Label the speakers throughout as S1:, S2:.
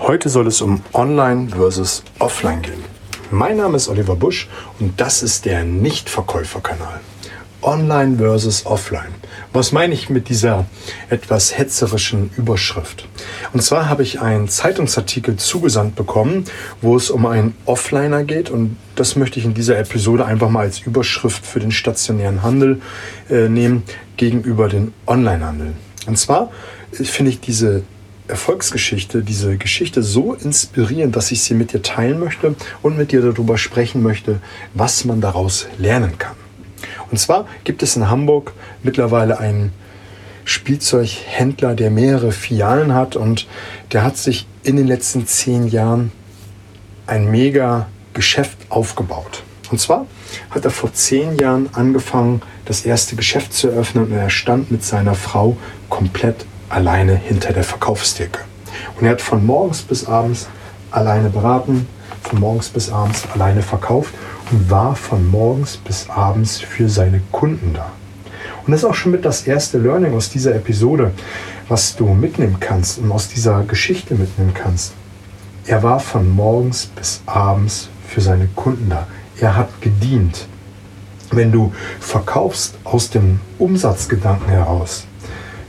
S1: Heute soll es um Online versus Offline gehen. Mein Name ist Oliver Busch und das ist der Nichtverkäuferkanal. Online versus Offline. Was meine ich mit dieser etwas hetzerischen Überschrift? Und zwar habe ich einen Zeitungsartikel zugesandt bekommen, wo es um einen Offliner geht und das möchte ich in dieser Episode einfach mal als Überschrift für den stationären Handel äh, nehmen gegenüber den Onlinehandel. Und zwar äh, finde ich diese Erfolgsgeschichte, diese Geschichte so inspirierend, dass ich sie mit dir teilen möchte und mit dir darüber sprechen möchte, was man daraus lernen kann. Und zwar gibt es in Hamburg mittlerweile einen Spielzeughändler, der mehrere Filialen hat und der hat sich in den letzten zehn Jahren ein mega Geschäft aufgebaut. Und zwar hat er vor zehn Jahren angefangen, das erste Geschäft zu eröffnen und er stand mit seiner Frau komplett alleine hinter der Verkaufstheke. Und er hat von morgens bis abends alleine beraten, von morgens bis abends alleine verkauft und war von morgens bis abends für seine Kunden da. Und das ist auch schon mit das erste Learning aus dieser Episode, was du mitnehmen kannst und aus dieser Geschichte mitnehmen kannst. Er war von morgens bis abends für seine Kunden da. Er hat gedient. Wenn du verkaufst aus dem Umsatzgedanken heraus,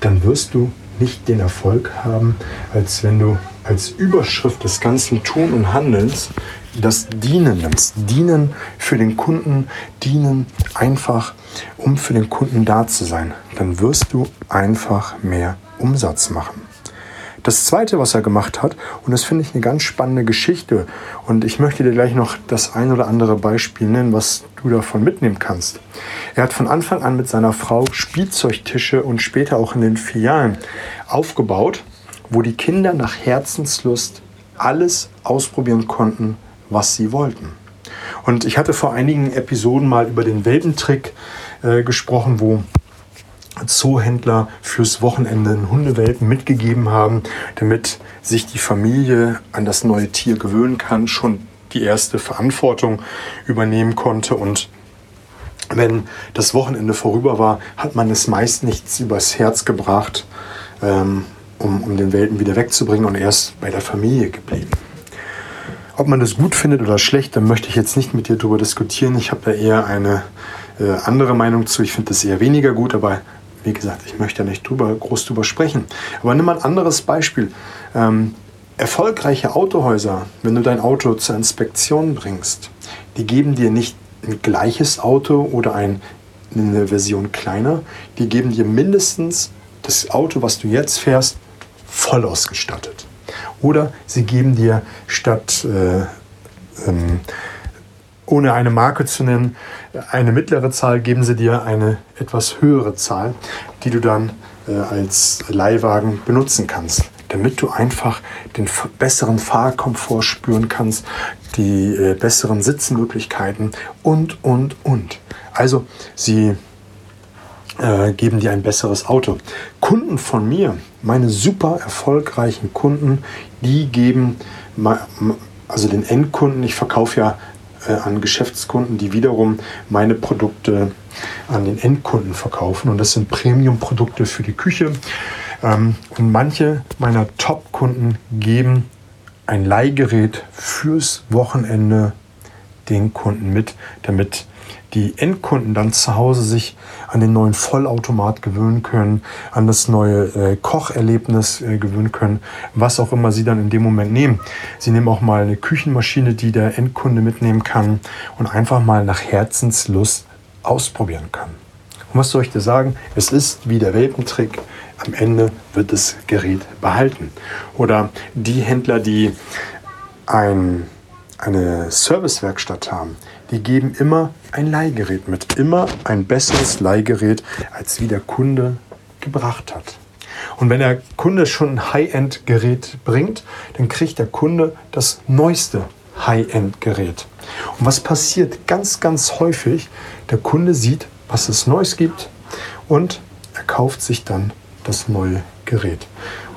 S1: dann wirst du nicht den Erfolg haben, als wenn du als Überschrift des ganzen Tun und Handelns das Dienen nimmst. Dienen für den Kunden, dienen einfach, um für den Kunden da zu sein. Dann wirst du einfach mehr Umsatz machen. Das zweite, was er gemacht hat, und das finde ich eine ganz spannende Geschichte, und ich möchte dir gleich noch das ein oder andere Beispiel nennen, was du davon mitnehmen kannst. Er hat von Anfang an mit seiner Frau Spielzeugtische und später auch in den Filialen aufgebaut, wo die Kinder nach Herzenslust alles ausprobieren konnten, was sie wollten. Und ich hatte vor einigen Episoden mal über den Welpentrick äh, gesprochen, wo Zoohändler fürs Wochenende einen Hundewelpen mitgegeben haben, damit sich die Familie an das neue Tier gewöhnen kann, schon die erste Verantwortung übernehmen konnte und wenn das Wochenende vorüber war, hat man es meist nichts übers Herz gebracht, ähm, um, um den Welpen wieder wegzubringen und erst bei der Familie geblieben. Ob man das gut findet oder schlecht, da möchte ich jetzt nicht mit dir darüber diskutieren. Ich habe da eher eine äh, andere Meinung zu. Ich finde das eher weniger gut, aber wie gesagt, ich möchte nicht drüber, groß drüber sprechen. Aber nimm mal ein anderes Beispiel. Ähm, erfolgreiche Autohäuser, wenn du dein Auto zur Inspektion bringst, die geben dir nicht ein gleiches Auto oder ein, eine Version kleiner, die geben dir mindestens das Auto, was du jetzt fährst, voll ausgestattet. Oder sie geben dir statt, äh, ähm, ohne eine Marke zu nennen, eine mittlere Zahl, geben sie dir eine etwas höhere Zahl, die du dann äh, als Leihwagen benutzen kannst, damit du einfach den besseren Fahrkomfort spüren kannst, die äh, besseren Sitzmöglichkeiten und, und, und. Also sie äh, geben dir ein besseres Auto. Kunden von mir, meine super erfolgreichen Kunden, die geben, also den Endkunden, ich verkaufe ja an Geschäftskunden, die wiederum meine Produkte an den Endkunden verkaufen. Und das sind Premium-Produkte für die Küche. Ähm, und manche meiner Top-Kunden geben ein Leihgerät fürs Wochenende den Kunden mit, damit die Endkunden dann zu Hause sich an den neuen Vollautomat gewöhnen können, an das neue äh, Kocherlebnis äh, gewöhnen können, was auch immer sie dann in dem Moment nehmen. Sie nehmen auch mal eine Küchenmaschine, die der Endkunde mitnehmen kann und einfach mal nach Herzenslust ausprobieren kann. Und was soll ich dir sagen? Es ist wie der Welpentrick. Am Ende wird das Gerät behalten. Oder die Händler, die ein, eine Servicewerkstatt haben, die geben immer ein Leihgerät mit. Immer ein besseres Leihgerät, als wie der Kunde gebracht hat. Und wenn der Kunde schon ein High-End-Gerät bringt, dann kriegt der Kunde das neueste High-End-Gerät. Und was passiert ganz, ganz häufig? Der Kunde sieht, was es Neues gibt und er kauft sich dann das neue Gerät.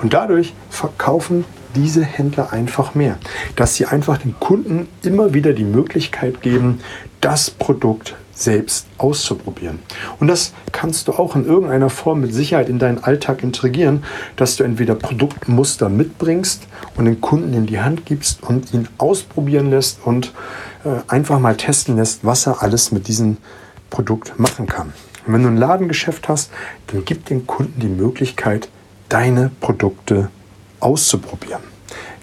S1: Und dadurch verkaufen diese Händler einfach mehr. Dass sie einfach den Kunden immer wieder die Möglichkeit geben, das Produkt selbst auszuprobieren. Und das kannst du auch in irgendeiner Form mit Sicherheit in deinen Alltag integrieren, dass du entweder Produktmuster mitbringst und den Kunden in die Hand gibst und ihn ausprobieren lässt und äh, einfach mal testen lässt, was er alles mit diesem Produkt machen kann. Und wenn du ein Ladengeschäft hast, dann gib den Kunden die Möglichkeit, deine Produkte auszuprobieren.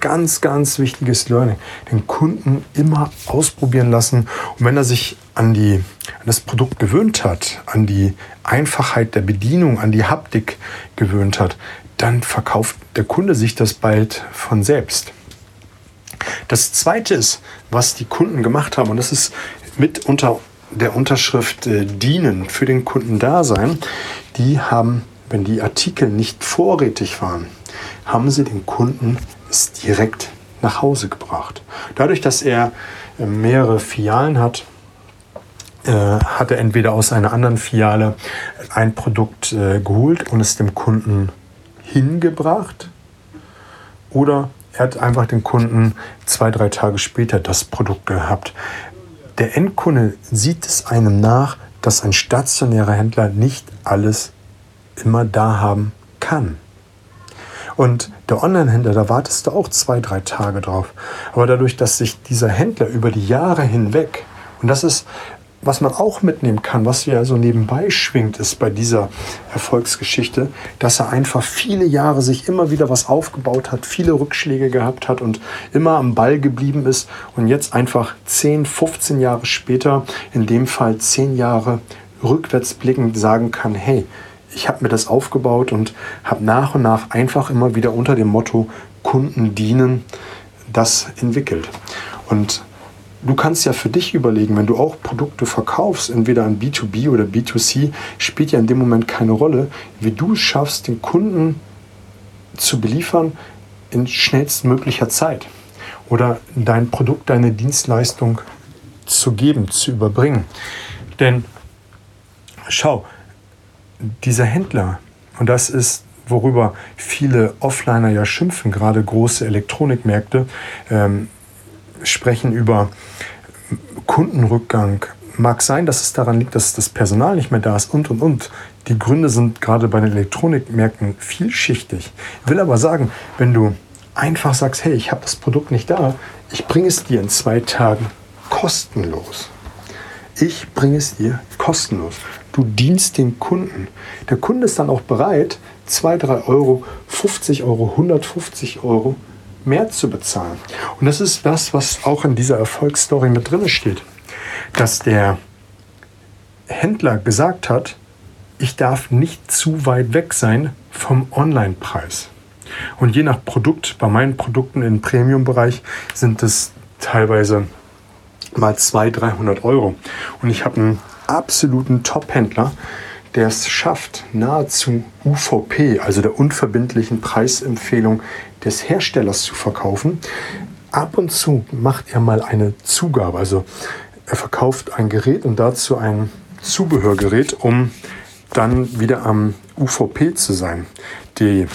S1: Ganz, ganz wichtiges Learning. Den Kunden immer ausprobieren lassen. Und wenn er sich an, die, an das Produkt gewöhnt hat, an die Einfachheit der Bedienung, an die Haptik gewöhnt hat, dann verkauft der Kunde sich das bald von selbst. Das Zweite ist, was die Kunden gemacht haben, und das ist mit unter der Unterschrift äh, dienen, für den Kunden da sein, die haben, wenn die Artikel nicht vorrätig waren, haben sie den Kunden es direkt nach Hause gebracht. Dadurch, dass er äh, mehrere Filialen hat, äh, hat er entweder aus einer anderen Filiale ein Produkt äh, geholt und es dem Kunden hingebracht oder er hat einfach den Kunden zwei, drei Tage später das Produkt gehabt. Der Endkunde sieht es einem nach, dass ein stationärer Händler nicht alles immer da haben kann. Und der Online-Händler, da wartest du auch zwei, drei Tage drauf. Aber dadurch, dass sich dieser Händler über die Jahre hinweg, und das ist was man auch mitnehmen kann, was ja so nebenbei schwingt, ist bei dieser Erfolgsgeschichte, dass er einfach viele Jahre sich immer wieder was aufgebaut hat, viele Rückschläge gehabt hat und immer am Ball geblieben ist und jetzt einfach 10, 15 Jahre später, in dem Fall 10 Jahre rückwärts blickend sagen kann, hey, ich habe mir das aufgebaut und habe nach und nach einfach immer wieder unter dem Motto Kunden dienen das entwickelt. Und du kannst ja für dich überlegen, wenn du auch Produkte verkaufst, entweder an B2B oder B2C, spielt ja in dem Moment keine Rolle, wie du es schaffst, den Kunden zu beliefern in schnellstmöglicher Zeit oder dein Produkt, deine Dienstleistung zu geben, zu überbringen. Denn schau, dieser Händler, und das ist worüber viele Offliner ja schimpfen, gerade große Elektronikmärkte, ähm, sprechen über Kundenrückgang. Mag sein, dass es daran liegt, dass das Personal nicht mehr da ist und und und. Die Gründe sind gerade bei den Elektronikmärkten vielschichtig. Ich will aber sagen, wenn du einfach sagst, hey, ich habe das Produkt nicht da, ich bringe es dir in zwei Tagen kostenlos. Ich bringe es dir kostenlos. Du dienst dem Kunden. Der Kunde ist dann auch bereit, 2, 3 Euro, 50 Euro, 150 Euro mehr zu bezahlen. Und das ist das, was auch in dieser Erfolgsstory mit drin steht. Dass der Händler gesagt hat, ich darf nicht zu weit weg sein vom Online-Preis. Und je nach Produkt, bei meinen Produkten im Premium-Bereich sind es teilweise mal 200, 300 Euro. Und ich habe einen absoluten Top-Händler, der es schafft, nahezu UVP, also der unverbindlichen Preisempfehlung des Herstellers zu verkaufen. Ab und zu macht er mal eine Zugabe, also er verkauft ein Gerät und dazu ein Zubehörgerät, um dann wieder am UVP zu sein. Die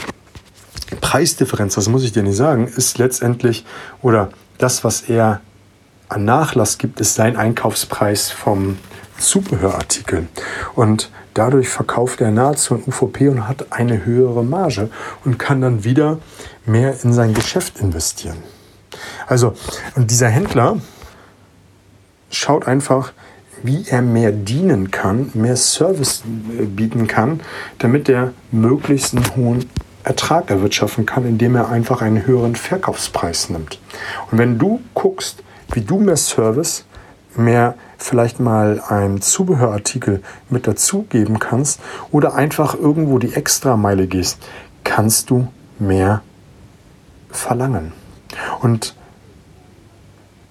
S1: Preisdifferenz, das muss ich dir nicht sagen, ist letztendlich oder das, was er an Nachlass gibt, ist sein Einkaufspreis vom Zubehörartikel. Und dadurch verkauft er nahezu ein UVP und hat eine höhere Marge und kann dann wieder mehr in sein Geschäft investieren. Also, und dieser Händler schaut einfach, wie er mehr dienen kann, mehr Service äh, bieten kann, damit er möglichst einen hohen Ertrag erwirtschaften kann, indem er einfach einen höheren Verkaufspreis nimmt. Und wenn du guckst, wie du mehr Service, mehr vielleicht mal einen Zubehörartikel mit dazugeben kannst oder einfach irgendwo die Extrameile gehst, kannst du mehr verlangen. Und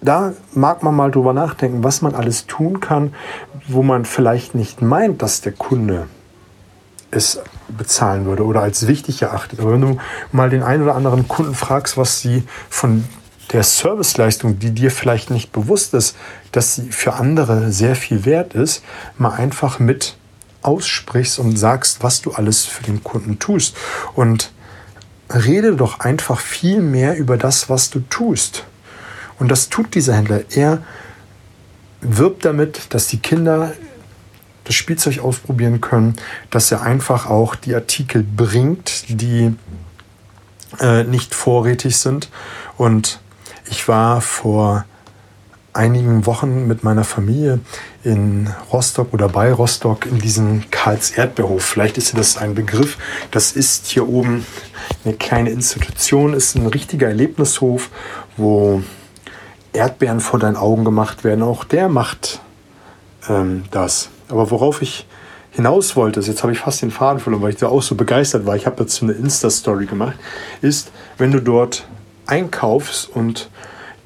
S1: da mag man mal drüber nachdenken, was man alles tun kann, wo man vielleicht nicht meint, dass der Kunde es bezahlen würde oder als wichtig erachtet. Aber wenn du mal den einen oder anderen Kunden fragst, was sie von der Serviceleistung, die dir vielleicht nicht bewusst ist, dass sie für andere sehr viel wert ist, mal einfach mit aussprichst und sagst, was du alles für den Kunden tust. Und rede doch einfach viel mehr über das, was du tust. Und das tut dieser Händler. Er wirbt damit, dass die Kinder das Spielzeug ausprobieren können, dass er einfach auch die Artikel bringt, die äh, nicht vorrätig sind. Und ich war vor einigen Wochen mit meiner Familie in Rostock oder bei Rostock in diesem Karls Erdbeerhof. Vielleicht ist das ein Begriff. Das ist hier oben eine kleine Institution, ist ein richtiger Erlebnishof, wo Erdbeeren vor deinen Augen gemacht werden. Auch der macht ähm, das. Aber worauf ich hinaus wollte, jetzt habe ich fast den Faden verloren, weil ich da auch so begeistert war, ich habe dazu eine Insta-Story gemacht, ist, wenn du dort einkaufst und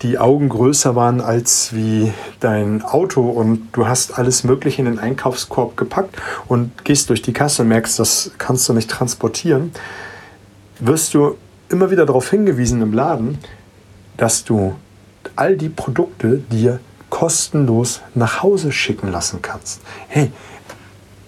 S1: die Augen größer waren als wie dein Auto und du hast alles Mögliche in den Einkaufskorb gepackt und gehst durch die Kasse und merkst, das kannst du nicht transportieren, wirst du immer wieder darauf hingewiesen im Laden, dass du all die Produkte dir kostenlos nach Hause schicken lassen kannst. Hey,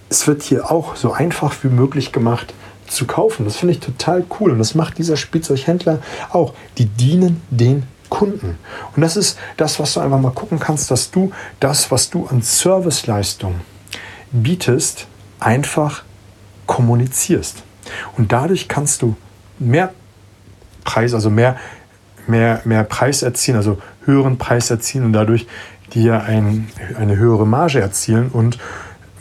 S1: es wird hier auch so einfach wie möglich gemacht zu kaufen. Das finde ich total cool und das macht dieser Spielzeughändler auch. Die dienen den Kunden. Und das ist das, was du einfach mal gucken kannst, dass du das, was du an Serviceleistung bietest, einfach kommunizierst. Und dadurch kannst du mehr Preis, also mehr, mehr, mehr Preis erzielen, also höheren Preis erzielen und dadurch dir ein, eine höhere Marge erzielen. Und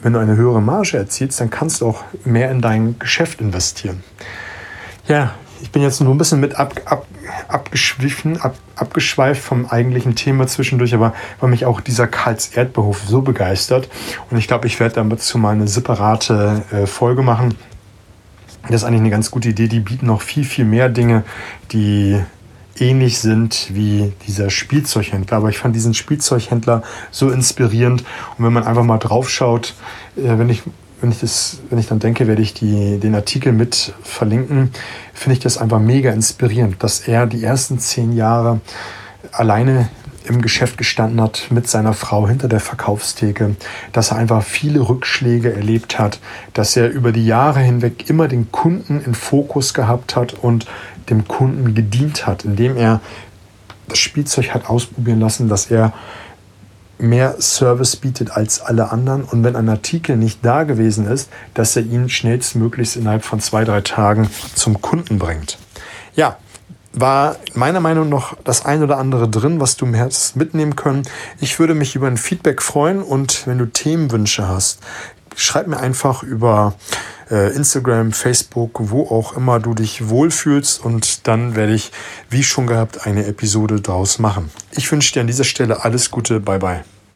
S1: wenn du eine höhere Marge erzielst, dann kannst du auch mehr in dein Geschäft investieren. Ja, ich bin jetzt nur ein bisschen mit ab, ab, abgeschwiffen, ab, abgeschweift vom eigentlichen Thema zwischendurch, aber weil mich auch dieser Karls Erdbehof so begeistert. Und ich glaube, ich werde damit zu mal eine separate äh, Folge machen. Das ist eigentlich eine ganz gute Idee. Die bieten noch viel, viel mehr Dinge, die ähnlich sind wie dieser Spielzeughändler. Aber ich fand diesen Spielzeughändler so inspirierend. Und wenn man einfach mal drauf schaut, äh, wenn ich, wenn ich, das, wenn ich dann denke, werde ich die, den Artikel mit verlinken, finde ich das einfach mega inspirierend, dass er die ersten zehn Jahre alleine im Geschäft gestanden hat mit seiner Frau hinter der Verkaufstheke, dass er einfach viele Rückschläge erlebt hat, dass er über die Jahre hinweg immer den Kunden in Fokus gehabt hat und dem Kunden gedient hat, indem er das Spielzeug hat ausprobieren lassen, dass er mehr Service bietet als alle anderen und wenn ein Artikel nicht da gewesen ist, dass er ihn schnellstmöglichst innerhalb von zwei, drei Tagen zum Kunden bringt. Ja, war meiner Meinung nach das ein oder andere drin, was du im Herz mitnehmen können. Ich würde mich über ein Feedback freuen und wenn du Themenwünsche hast, schreib mir einfach über äh, Instagram, Facebook, wo auch immer du dich wohlfühlst und dann werde ich, wie schon gehabt, eine Episode draus machen. Ich wünsche dir an dieser Stelle alles Gute. Bye bye.